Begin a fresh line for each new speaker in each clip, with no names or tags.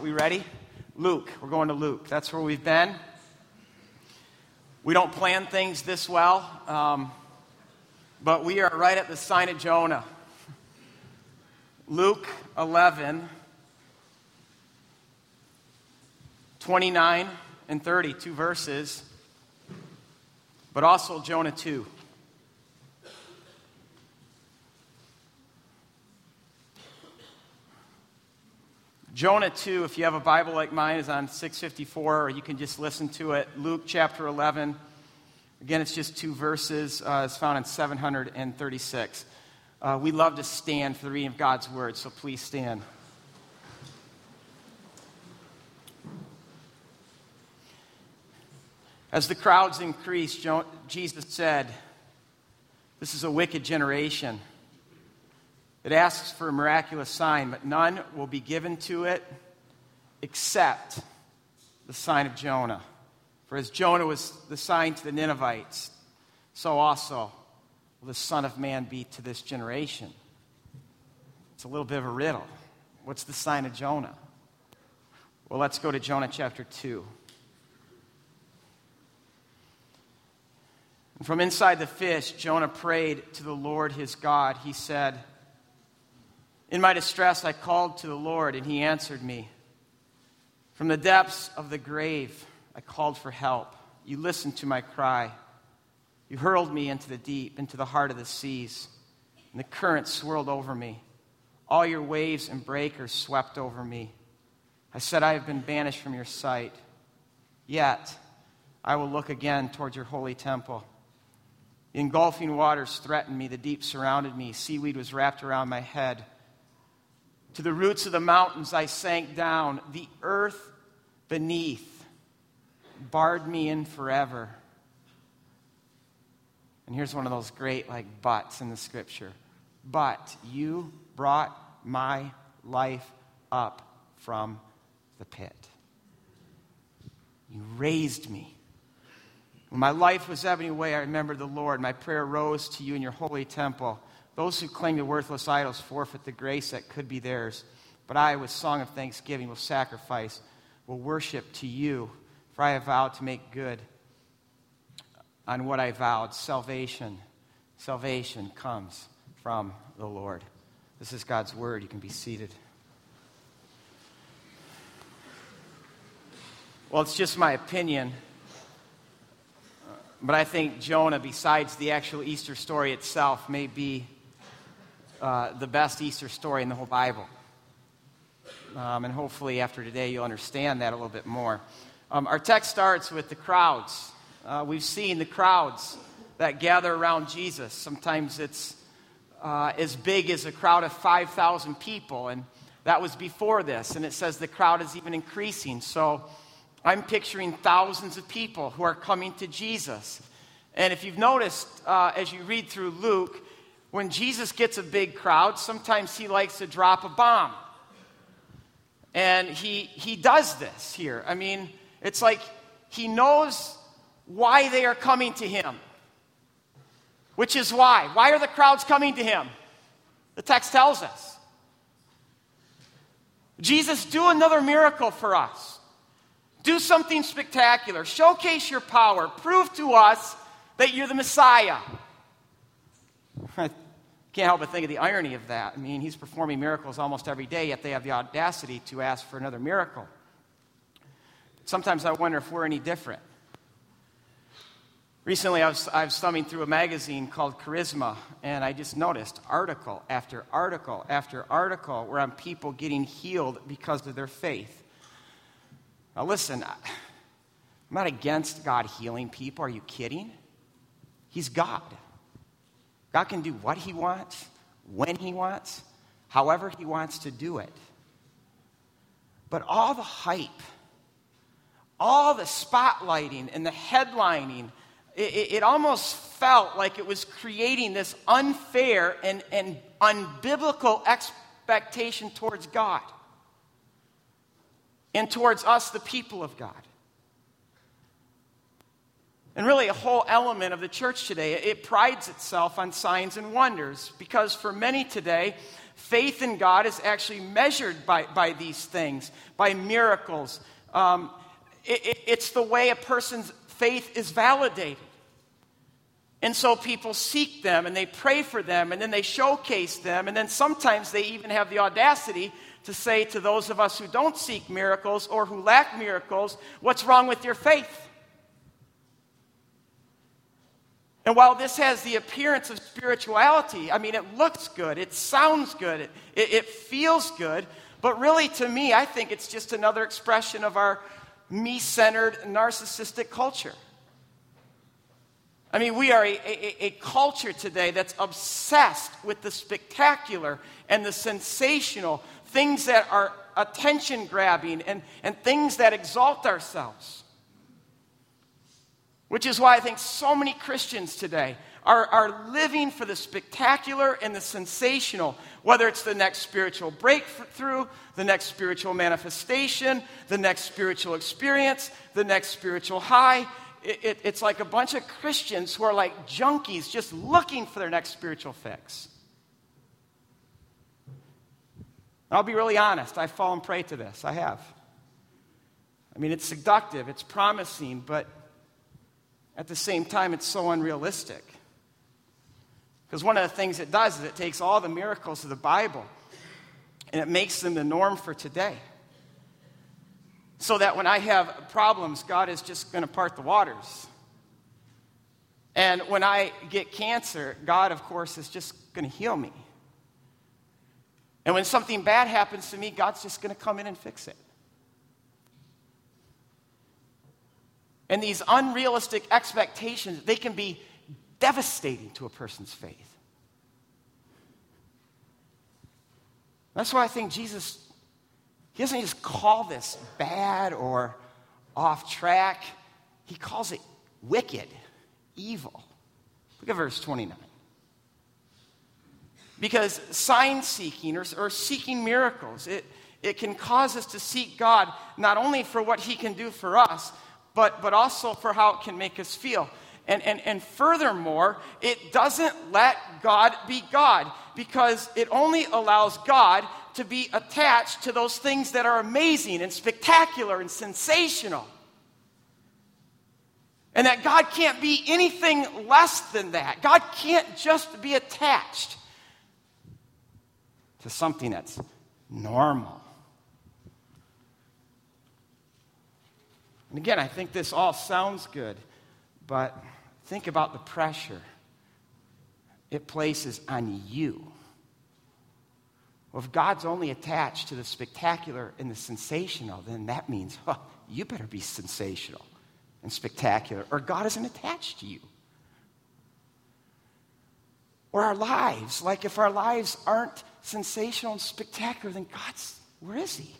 Are we ready? Luke. We're going to Luke. That's where we've been. We don't plan things this well, um, but we are right at the sign of Jonah. Luke 11, 29 and 30, two verses, but also Jonah 2. Jonah 2, if you have a Bible like mine, is on 654, or you can just listen to it. Luke chapter 11. Again, it's just two verses. Uh, it's found in 736. Uh, we love to stand for the reading of God's word, so please stand. As the crowds increased, Jesus said, This is a wicked generation. It asks for a miraculous sign, but none will be given to it except the sign of Jonah. For as Jonah was the sign to the Ninevites, so also will the Son of Man be to this generation. It's a little bit of a riddle. What's the sign of Jonah? Well, let's go to Jonah chapter 2. And from inside the fish, Jonah prayed to the Lord his God. He said, in my distress, I called to the Lord, and he answered me. From the depths of the grave, I called for help. You listened to my cry. You hurled me into the deep, into the heart of the seas, and the current swirled over me. All your waves and breakers swept over me. I said, I have been banished from your sight. Yet, I will look again towards your holy temple. The engulfing waters threatened me, the deep surrounded me, seaweed was wrapped around my head. To the roots of the mountains I sank down. The earth beneath barred me in forever. And here's one of those great, like, buts in the scripture. But you brought my life up from the pit. You raised me. When my life was ebbing away, I remembered the Lord. My prayer rose to you in your holy temple. Those who cling to worthless idols forfeit the grace that could be theirs. But I, with song of thanksgiving, will sacrifice, will worship to you, for I have vowed to make good on what I vowed. Salvation, salvation comes from the Lord. This is God's word. You can be seated. Well, it's just my opinion. But I think Jonah, besides the actual Easter story itself, may be uh, the best Easter story in the whole Bible. Um, and hopefully, after today, you'll understand that a little bit more. Um, our text starts with the crowds. Uh, we've seen the crowds that gather around Jesus. Sometimes it's uh, as big as a crowd of 5,000 people, and that was before this. And it says the crowd is even increasing. So I'm picturing thousands of people who are coming to Jesus. And if you've noticed, uh, as you read through Luke, when Jesus gets a big crowd, sometimes he likes to drop a bomb. And he, he does this here. I mean, it's like he knows why they are coming to him. Which is why. Why are the crowds coming to him? The text tells us. Jesus, do another miracle for us. Do something spectacular. Showcase your power. Prove to us that you're the Messiah. Can't help but think of the irony of that. I mean, he's performing miracles almost every day, yet they have the audacity to ask for another miracle. Sometimes I wonder if we're any different. Recently, I was, I was thumbing through a magazine called Charisma, and I just noticed article after article after article where people getting healed because of their faith. Now, listen, I'm not against God healing people. Are you kidding? He's God. God can do what He wants, when He wants, however He wants to do it. But all the hype, all the spotlighting and the headlining, it, it, almost felt like it was creating this unfair and, and unbiblical expectation towards God and towards us, the people of God and really a whole element of the church today. It prides itself on signs and wonders because for many today, faith in God is actually measured by, by these things, by miracles. Um, it, it, it's the way a person's faith is validated. And so people seek them and they pray for them and then they showcase them. And then sometimes they even have the audacity to say to those of us who don't seek miracles or who lack miracles, What's wrong with your faith? And while this has the appearance of spirituality, I mean, it looks good, it sounds good, it, it, feels good, but really to me, I think it's just another expression of our me centered, narcissistic culture. I mean, we are a, a, a, culture today that's obsessed with the spectacular and the sensational, things that are attention grabbing and, and things that exalt ourselves. Which is why I think so many Christians today are, are living for the spectacular and the sensational, whether it's the next spiritual breakthrough, the next spiritual manifestation, the next spiritual experience, the next spiritual high. It, it, it's like a bunch of Christians who are like junkies just looking for their next spiritual fix. I'll be really honest, I've fallen prey to this. I have. I mean, it's seductive, it's promising, but at the same time, it's so unrealistic. Because one of the things it does is it takes all the miracles of the Bible and it makes them the norm for today. So that when I have problems, God is just going to part the waters. And when I get cancer, God, of course, is just going to heal me. And when something bad happens to me, God's just going to come in and fix it. And these unrealistic expectations, they can be devastating to a person's faith. That's why I think Jesus, he doesn't just call this bad or off track, he calls it wicked, evil. Look at verse 29. Because sign seeking or, or seeking miracles, it, it can cause us to seek God not only for what he can do for us, but, but also for how it can make us feel. And, and, and furthermore, it doesn't let God be God because it only allows God to be attached to those things that are amazing and spectacular and sensational. And that God can't be anything less than that. God can't just be attached to something that's normal And again, I think this all sounds good, but think about the pressure it places on you. Well, if God's only attached to the spectacular and the sensational, then that means oh, you better be sensational and spectacular, or God isn't attached to you. Or our lives, like if our lives aren't sensational and spectacular, then God's, where is He?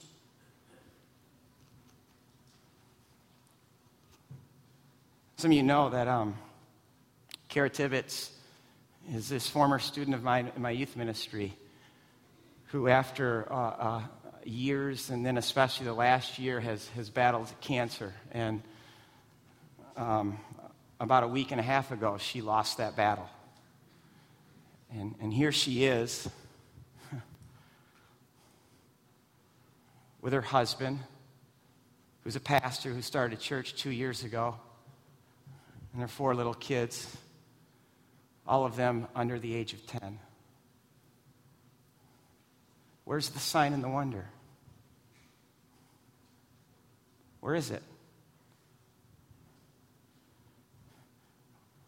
Some of you know that um, Kara Tippetts is this former student of mine in my youth ministry who, after uh, uh, years and then especially the last year, has, has battled cancer. And um, about a week and a half ago, she lost that battle. And, and here she is with her husband, who's a pastor who started a church two years ago and their four little kids, all of them under the age of 10. Where's the sign and the wonder? Where is it?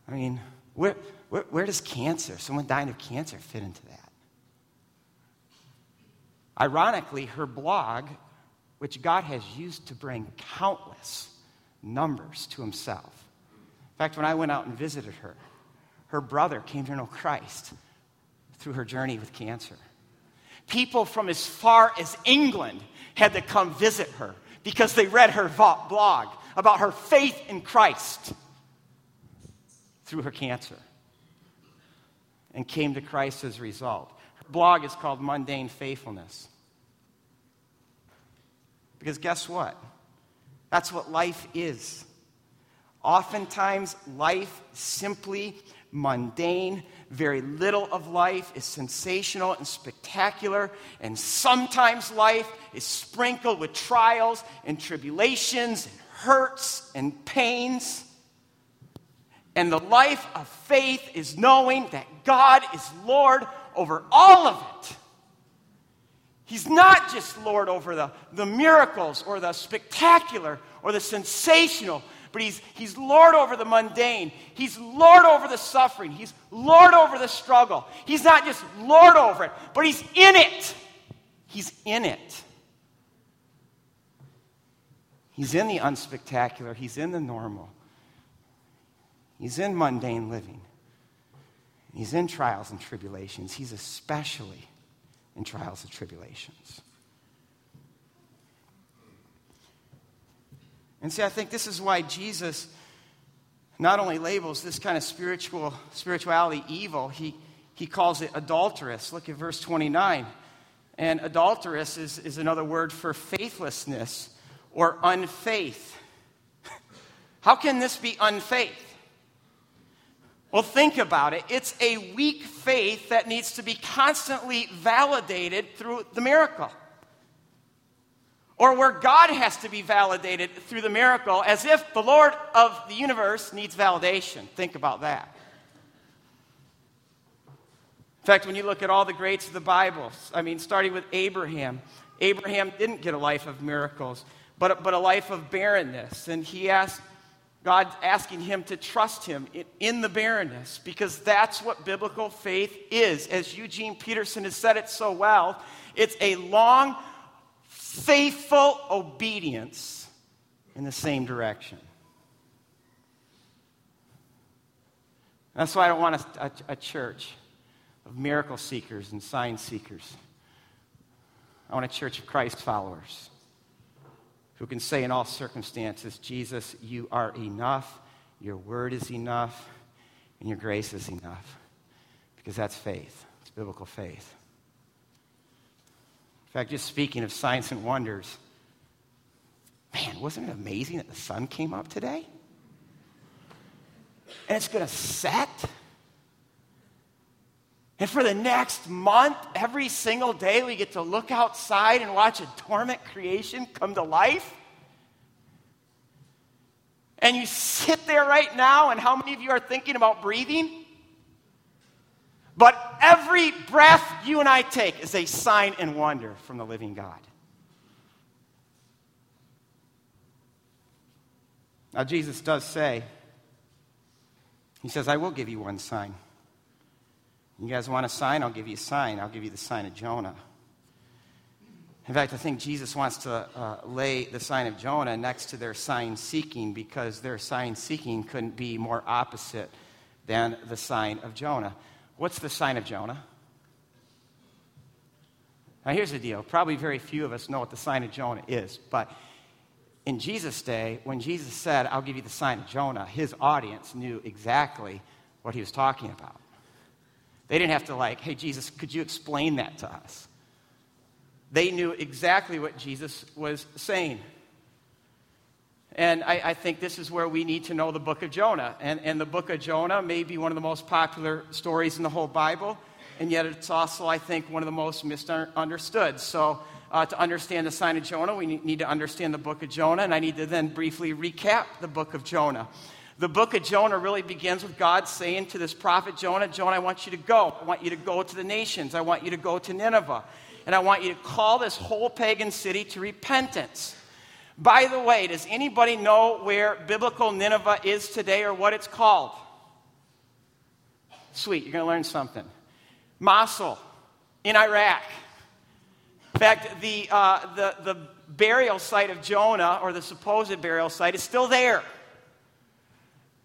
I mean, where, where, where, does cancer, someone dying of cancer, fit into that? Ironically, her blog, which God has used to bring countless numbers to himself, fact, when I went out and visited her, her brother came to know Christ through her journey with cancer. People from as far as England had to come visit her because they read her blog about her faith in Christ through her cancer and came to Christ as a result. Her blog is called Mundane Faithfulness. Because guess what? That's what life is. Oftentimes, life simply mundane. Very little of life is sensational and spectacular, and sometimes life is sprinkled with trials and tribulations and hurts and pains. And the life of faith is knowing that God is Lord over all of it. He's not just Lord over the, the miracles or the spectacular or the sensational, but he's, he's Lord over the mundane. He's Lord over the suffering. He's Lord over the struggle. He's not just Lord over it, but He's in it. He's in it. He's in the unspectacular. He's in the normal. He's in mundane living. He's in trials and tribulations. He's especially in trials and tribulations. And see, I think this is why Jesus not only labels this kind of spiritual spirituality evil, he, he calls it adulterous. Look at verse 29. And adulterous is, is another word for faithlessness or unfaith. How can this be unfaith? Well, think about it. It's a weak faith that needs to be constantly validated through the miracle. Or where God has to be validated through the miracle, as if the Lord of the universe needs validation. Think about that. In fact, when you look at all the greats of the Bible, I mean, starting with Abraham, Abraham didn't get a life of miracles, but, but a life of barrenness. And he asked God asking him to trust him in the barrenness because that's what biblical faith is. As Eugene Peterson has said it so well, it's a long, faithful obedience in the same direction. That's why I don't want a, a, a church of miracle seekers and sign seekers. I want a church of Christ followers who can say in all circumstances, Jesus, you are enough, your word is enough, and your grace is enough. Because that's faith, it's biblical faith. In fact, just speaking of signs and wonders, man, wasn't it amazing that the sun came up today? And it's going to set. And for the next month, every single day, we get to look outside and watch a dormant creation come to life. And you sit there right now, and how many of you are thinking about breathing? But every breath you and I take is a sign and wonder from the living God. Now, Jesus does say, He says, I will give you one sign. You guys want a sign? I'll give you a sign. I'll give you the sign of Jonah. In fact, I think Jesus wants to uh, lay the sign of Jonah next to their sign seeking because their sign seeking couldn't be more opposite than the sign of Jonah. What's the sign of Jonah? Now, here's the deal. Probably very few of us know what the sign of Jonah is, but in Jesus' day, when Jesus said, I'll give you the sign of Jonah, his audience knew exactly what he was talking about. They didn't have to, like, hey, Jesus, could you explain that to us? They knew exactly what Jesus was saying. And I, I, think this is where we need to know the book of Jonah. And, and the book of Jonah may be one of the most popular stories in the whole Bible, and yet it's also, I think, one of the most misunderstood. So, uh, to understand the sign of Jonah, we need to understand the book of Jonah, and I need to then briefly recap the book of Jonah. The book of Jonah really begins with God saying to this prophet Jonah, Jonah, I want you to go. I want you to go to the nations. I want you to go to Nineveh. And I want you to call this whole pagan city to repentance. By the way, does anybody know where biblical Nineveh is today or what it's called? Sweet, you're going to learn something. Mosul in Iraq. In fact, the, uh, the, the burial site of Jonah, or the supposed burial site, is still there.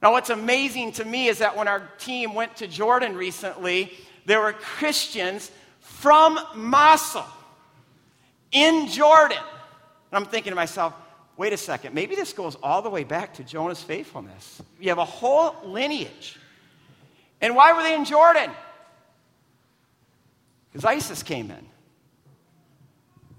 Now, what's amazing to me is that when our team went to Jordan recently, there were Christians from Mosul in Jordan. And I'm thinking to myself, wait a second, maybe this goes all the way back to Jonah's faithfulness. You have a whole lineage. And why were they in Jordan? Because ISIS came in.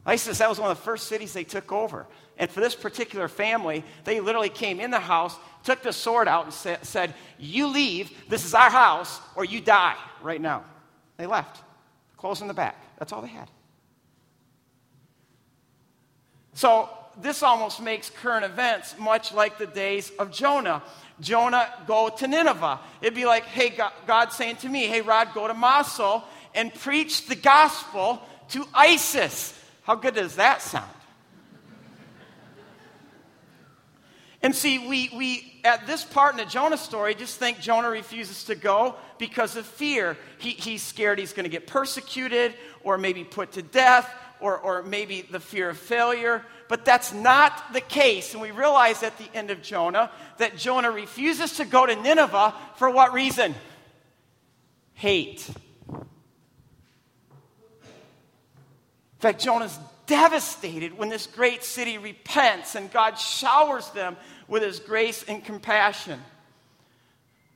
ISIS, that was one of the first cities they took over. And for this particular family, they literally came in the house, took the sword out, and sa- said, You leave, this is our house, or you die right now. They left, Clothes in the back. That's all they had. So, this almost makes current events much like the days of Jonah. Jonah, go to Nineveh. It'd be like, hey, God, saying to me, hey, Rod, go to Mosul and preach the gospel to ISIS. How good does that sound? And see, we, we, at this part in the Jonah story, just think Jonah refuses to go because of fear. He, he's scared he's going to get persecuted or maybe put to death or, or maybe the fear of failure. But that's not the case. And we realize at the end of Jonah that Jonah refuses to go to Nineveh for what reason? Hate. In fact, Jonah's devastated when this great city repents and God showers them with his grace and compassion.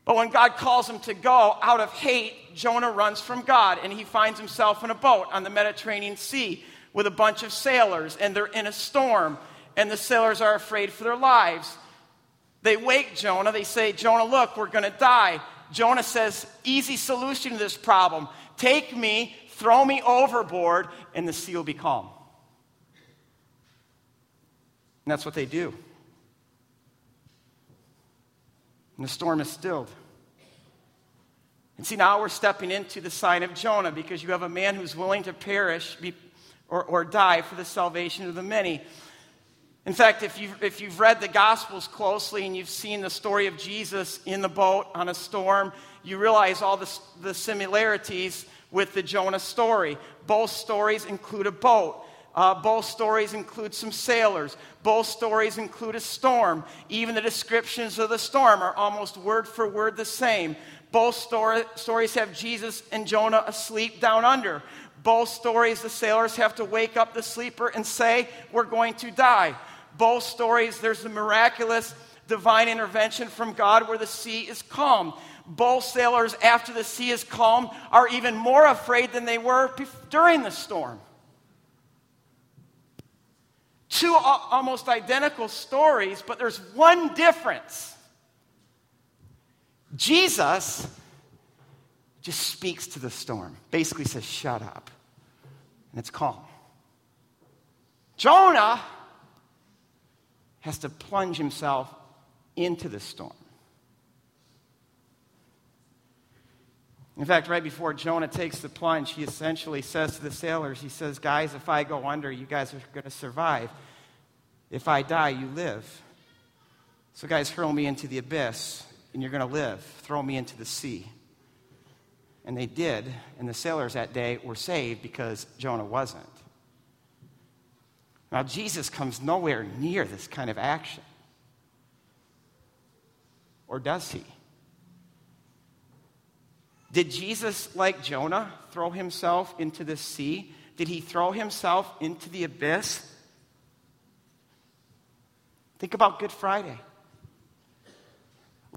But when God calls him to go out of hate, Jonah runs from God and he finds himself in a boat on the Mediterranean Sea with a bunch of sailors and they're in a storm and the sailors are afraid for their lives. They wake Jonah. They say, Jonah, look, we're going to die. Jonah says, easy solution to this problem. Take me throw me overboard, and the sea will be calm. And that's what they do. And the storm is stilled. And see, now we're stepping into the sign of Jonah because you have a man who's willing to perish be, or, or die for the salvation of the many. In fact, if you've, if you've read the Gospels closely and you've seen the story of Jesus in the boat on a storm, you realize all the, the similarities with the Jonah story. Both stories include a boat. Uh, both stories include some sailors. Both stories include a storm. Even the descriptions of the storm are almost word for word the same. Both story, stories have Jesus and Jonah asleep down under. Both stories, the sailors have to wake up the sleeper and say, We're going to die. Both stories, there's a miraculous divine intervention from God where the sea is calm both sailors, after the sea is calm, are even more afraid than they were during the storm. Two almost identical stories, but there's one difference. Jesus just speaks to the storm, basically says, Shut up. And it's calm. Jonah has to plunge himself into the storm. In fact, right before Jonah takes the plunge, he essentially says to the sailors, he says, Guys, if I go under, you guys are going to survive. If I die, you live. So, guys, hurl me into the abyss, and you're going to live. Throw me into the sea. And they did, and the sailors that day were saved because Jonah wasn't. Now, Jesus comes nowhere near this kind of action. Or does he? Did Jesus, like Jonah, throw himself into the sea? Did he throw himself into the abyss? Think about Good Friday.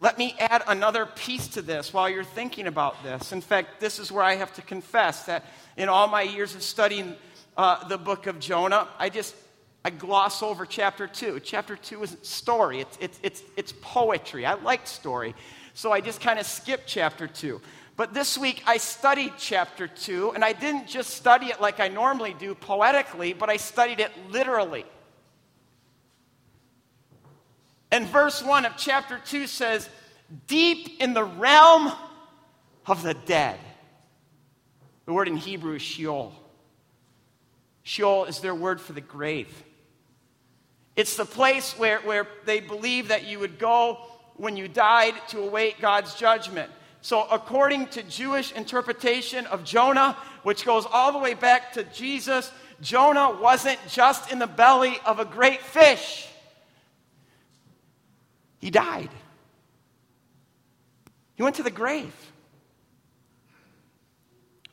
Let me add another piece to this while you're thinking about this. In fact, this is where I have to confess that in all my years of studying uh, the book of Jonah, I just I gloss over chapter two. Chapter two is story. It's, it's, it's, it's poetry. I like story. So I just kind of skip chapter two. But this week I studied chapter 2, and I didn't just study it like I normally do poetically, but I studied it literally. And verse 1 of chapter 2 says, Deep in the realm of the dead. The word in Hebrew is Sheol. Sheol is their word for the grave. It's the place where, where they believe that you would go when you died to await God's judgment. So, according to Jewish interpretation of Jonah, which goes all the way back to Jesus, Jonah wasn't just in the belly of a great fish, he died. He went to the grave.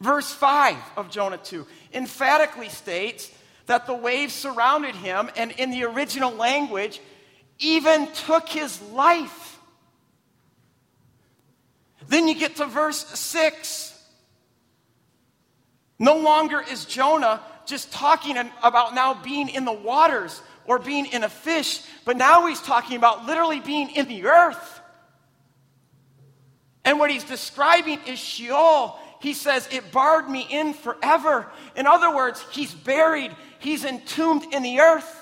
Verse 5 of Jonah 2 emphatically states that the waves surrounded him, and in the original language, even took his life. Then you get to verse 6. No longer is Jonah just talking about now being in the waters or being in a fish, but now he's talking about literally being in the earth. And what he's describing is Sheol. He says, It barred me in forever. In other words, he's buried, he's entombed in the earth.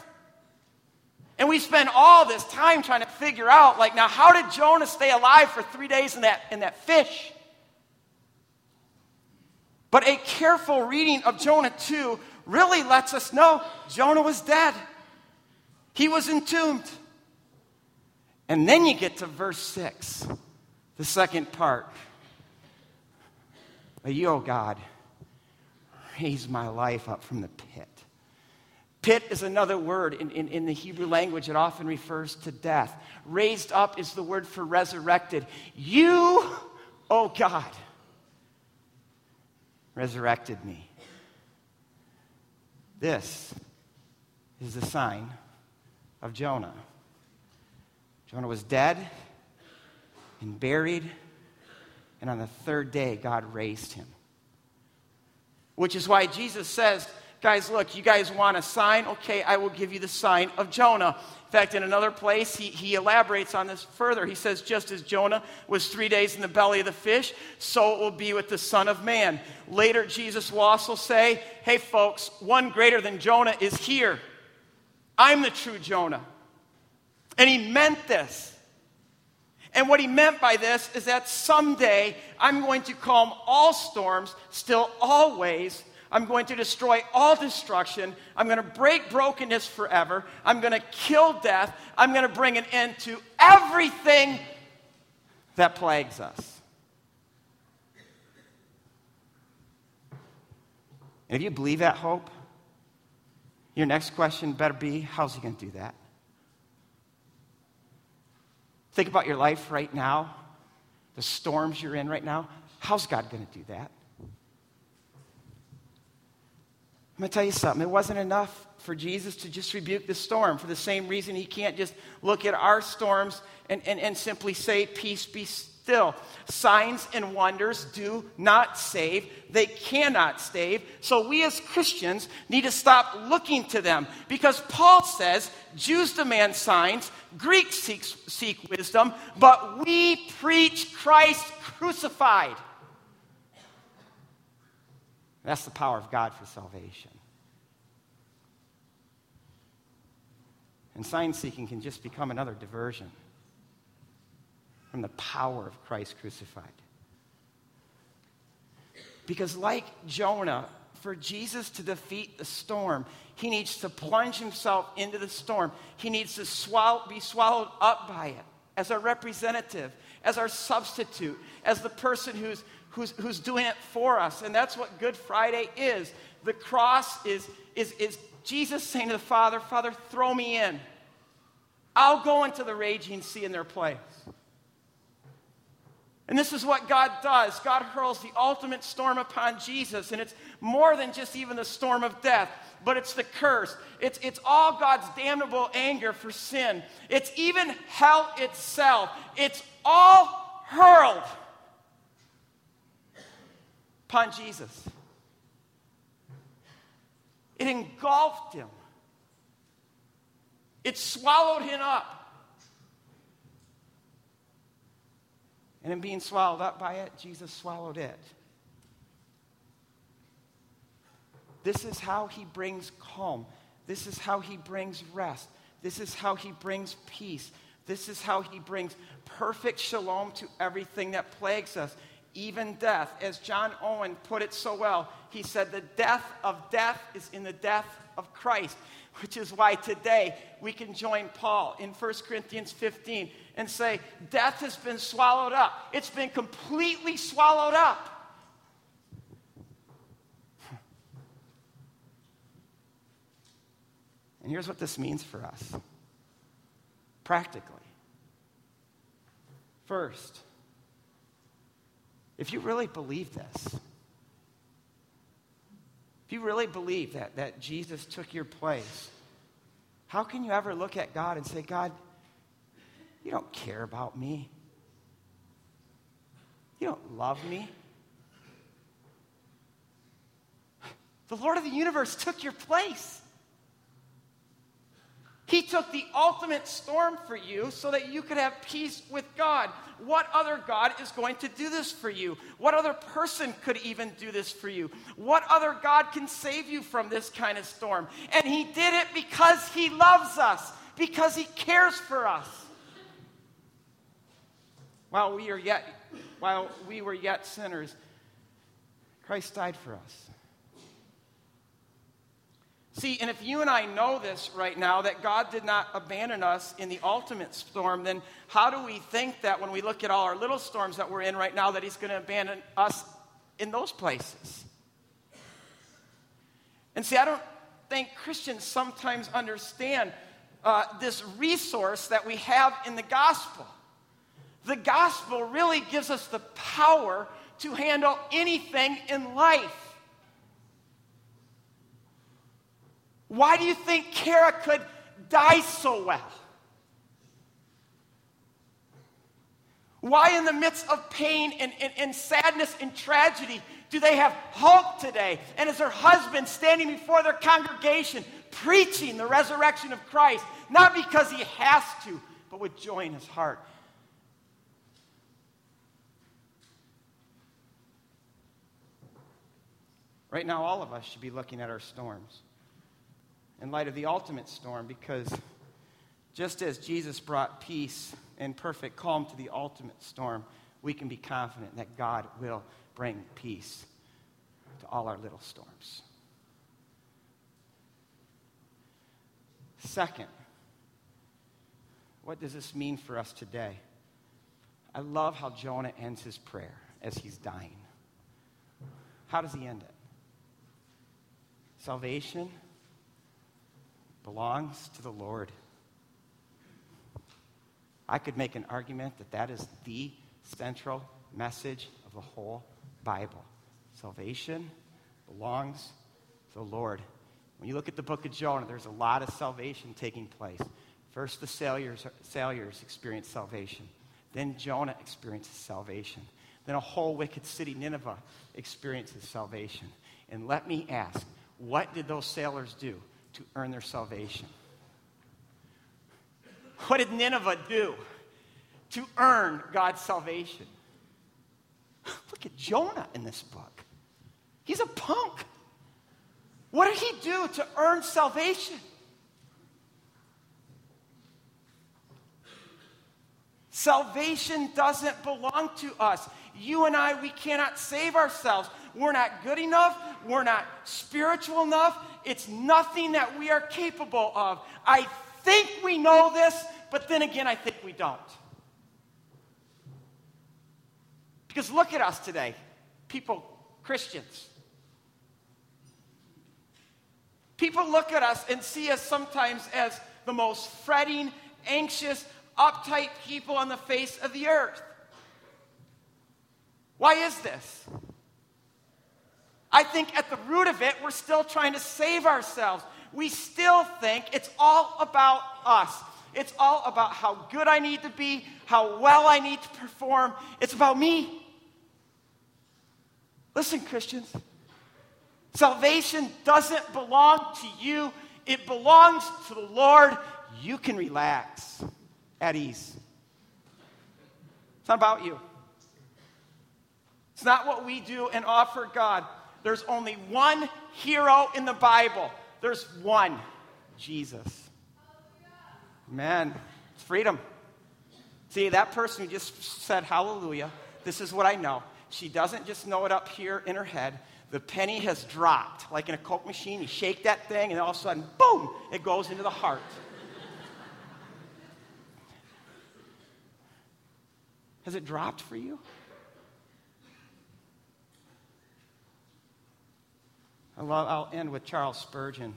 And we spend all this time trying to figure out, like, now, how did Jonah stay alive for three days in that, in that fish? But a careful reading of Jonah 2 really lets us know Jonah was dead. He was entombed. And then you get to verse 6, the second part. But you, oh God, raise my life up from the pit. Pit is another word in, in, in, the Hebrew language. It often refers to death. Raised up is the word for resurrected. You, oh God, resurrected me. This is the sign of Jonah. Jonah was dead and buried, and on the third day, God raised him. Which is why Jesus says, guys, look, you guys want a sign? Okay, I will give you the sign of Jonah. In fact, in another place, he, he elaborates on this further. He says, Just as Jonah was three days in the belly of the fish, so it will be with the Son of Man. Later, Jesus will also say, Hey, folks, one greater than Jonah is here. I'm the true Jonah. And he meant this. And what he meant by this is that someday I'm going to calm all storms, still always I'm going to destroy all destruction. I'm going to break brokenness forever. I'm going to kill death. I'm going to bring an end to everything that plagues us. And if you believe that hope, your next question better be how's he going to do that? Think about your life right now, the storms you're in right now. How's God going to do that? I'm going to tell you something. It wasn't enough for Jesus to just rebuke the storm for the same reason he can't just look at our storms and, and, and simply say, Peace be still. Signs and wonders do not save, they cannot save. So we as Christians need to stop looking to them because Paul says Jews demand signs, Greeks seek, seek wisdom, but we preach Christ crucified. That's the power of God for salvation. And sign seeking can just become another diversion from the power of Christ crucified. Because, like Jonah, for Jesus to defeat the storm, he needs to plunge himself into the storm. He needs to swallow, be swallowed up by it as our representative, as our substitute, as the person who's, who's, who's doing it for us. And that's what Good Friday is. The cross is, is, is Jesus saying to the Father, Father, throw me in. I'll go into the raging sea in their place. And this is what God does. God hurls the ultimate storm upon Jesus. And it's more than just even the storm of death, but it's the curse. It's, it's all God's damnable anger for sin. It's even hell itself. It's all hurled upon Jesus. It engulfed him, it swallowed him up. And in being swallowed up by it, Jesus swallowed it. This is how he brings calm. This is how he brings rest. This is how he brings peace. This is how he brings perfect shalom to everything that plagues us even death. As John Owen put it so well, he said, The death of death is in the death of Christ, which is why today we can join Paul in 1 Corinthians 15 and say, Death has been swallowed up. It's been completely swallowed up. And here's what this means for us practically. First, if you really believe this, if you really believe that, that Jesus took your place, how can you ever look at God and say, God, you don't care about me? You don't love me? The Lord of the universe took your place. He took the ultimate storm for you so that you could have peace with God. What other God is going to do this for you? What other person could even do this for you? What other God can save you from this kind of storm? And He did it because He loves us, because He cares for us. While we are yet, while we were yet sinners, Christ died for us. See, and if you and I know this right now, that God did not abandon us in the ultimate storm, then how do we think that when we look at all our little storms that we're in right now, that He's going to abandon us in those places? And see, I don't think Christians sometimes understand uh, this resource that we have in the gospel. The gospel really gives us the power to handle anything in life. Why do you think Kara could die so well? Why, in the midst of pain and, and, and, sadness and tragedy, do they have hope today? And is her husband standing before their congregation preaching the resurrection of Christ? Not because he has to, but with joy in his heart. Right now, all of us should be looking at our storms in light of the ultimate storm because just as Jesus brought peace and perfect calm to the ultimate storm, we can be confident that God will bring peace to all our little storms. Second, what does this mean for us today? I love how Jonah ends his prayer as he's dying. How does he end it? Salvation belongs to the Lord. I could make an argument that that is the central message of the whole Bible. Salvation belongs to the Lord. When you look at the book of Jonah, there's a lot of salvation taking place. First, the sailors, sailors experience salvation. Then Jonah experiences salvation. Then a whole wicked city, Nineveh, experiences salvation. And let me ask, what did those sailors do? To earn their salvation. What did Nineveh do to earn God's salvation? Look at Jonah in this book. He's a punk. What did he do to earn salvation? Salvation doesn't belong to us. You and I, we cannot save ourselves. We're not good enough. We're not spiritual enough. It's nothing that we are capable of. I think we know this, but then again, I think we don't. Because look at us today, people, Christians. People look at us and see us sometimes as the most fretting, anxious, uptight people on the face of the earth. Why is this? I think at the root of it, we're still trying to save ourselves. We still think it's all about us. It's all about how good I need to be, how well I need to perform. It's about me. Listen, Christians, salvation doesn't belong to you, it belongs to the Lord. You can relax at ease. It's not about you. It's not what we do and offer God. There's only one hero in the Bible. There's one Jesus. Man, it's freedom. See, that person who just said hallelujah, this is what I know. She doesn't just know it up here in her head. The penny has dropped, like in a Coke machine. You shake that thing, and all of a sudden, boom, it goes into the heart. Has it dropped for you? I love, I'll end with Charles Spurgeon.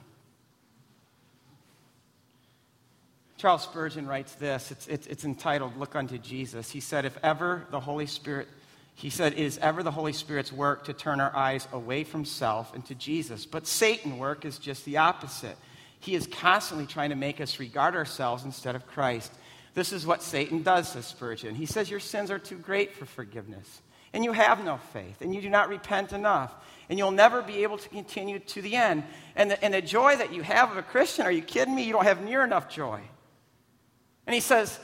Charles Spurgeon writes this. It's, it's, it's entitled Look Unto Jesus. He said, If ever the Holy Spirit, he said, it is ever the Holy Spirit's work to turn our eyes away from self and to Jesus. But Satan's work is just the opposite. He is constantly trying to make us regard ourselves instead of Christ. This is what Satan does, says Spurgeon. He says, Your sins are too great for forgiveness. And you have no faith, and you do not repent enough, and you'll never be able to continue to the end. And the, and the joy that you have of a Christian, are you kidding me? You don't have near enough joy. And he says,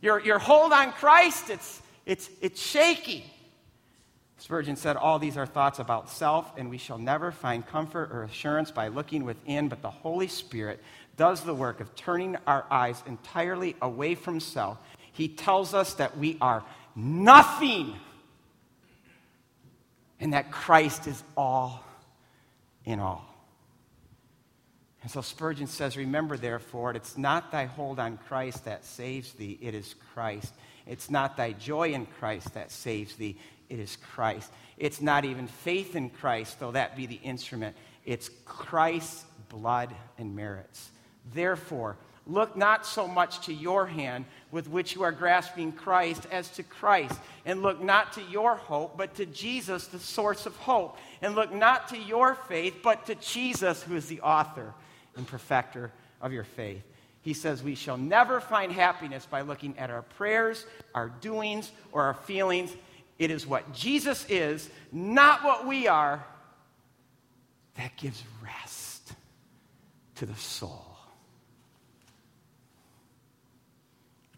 Your, your hold on Christ, it's, it's, it's shaky. Spurgeon said, All these are thoughts about self, and we shall never find comfort or assurance by looking within, but the Holy Spirit does the work of turning our eyes entirely away from self. He tells us that we are nothing and that Christ is all in all. And so Spurgeon says, Remember, therefore, it's not thy hold on Christ that saves thee, it is Christ. It's not thy joy in Christ that saves thee, it is Christ. It's not even faith in Christ, though that be the instrument. It's Christ's blood and merits. Therefore, Look not so much to your hand with which you are grasping Christ as to Christ. And look not to your hope, but to Jesus, the source of hope. And look not to your faith, but to Jesus, who is the author and perfecter of your faith. He says we shall never find happiness by looking at our prayers, our doings, or our feelings. It is what Jesus is, not what we are, that gives rest to the soul.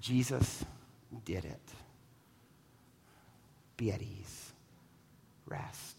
Jesus did it. Be at ease. Rest.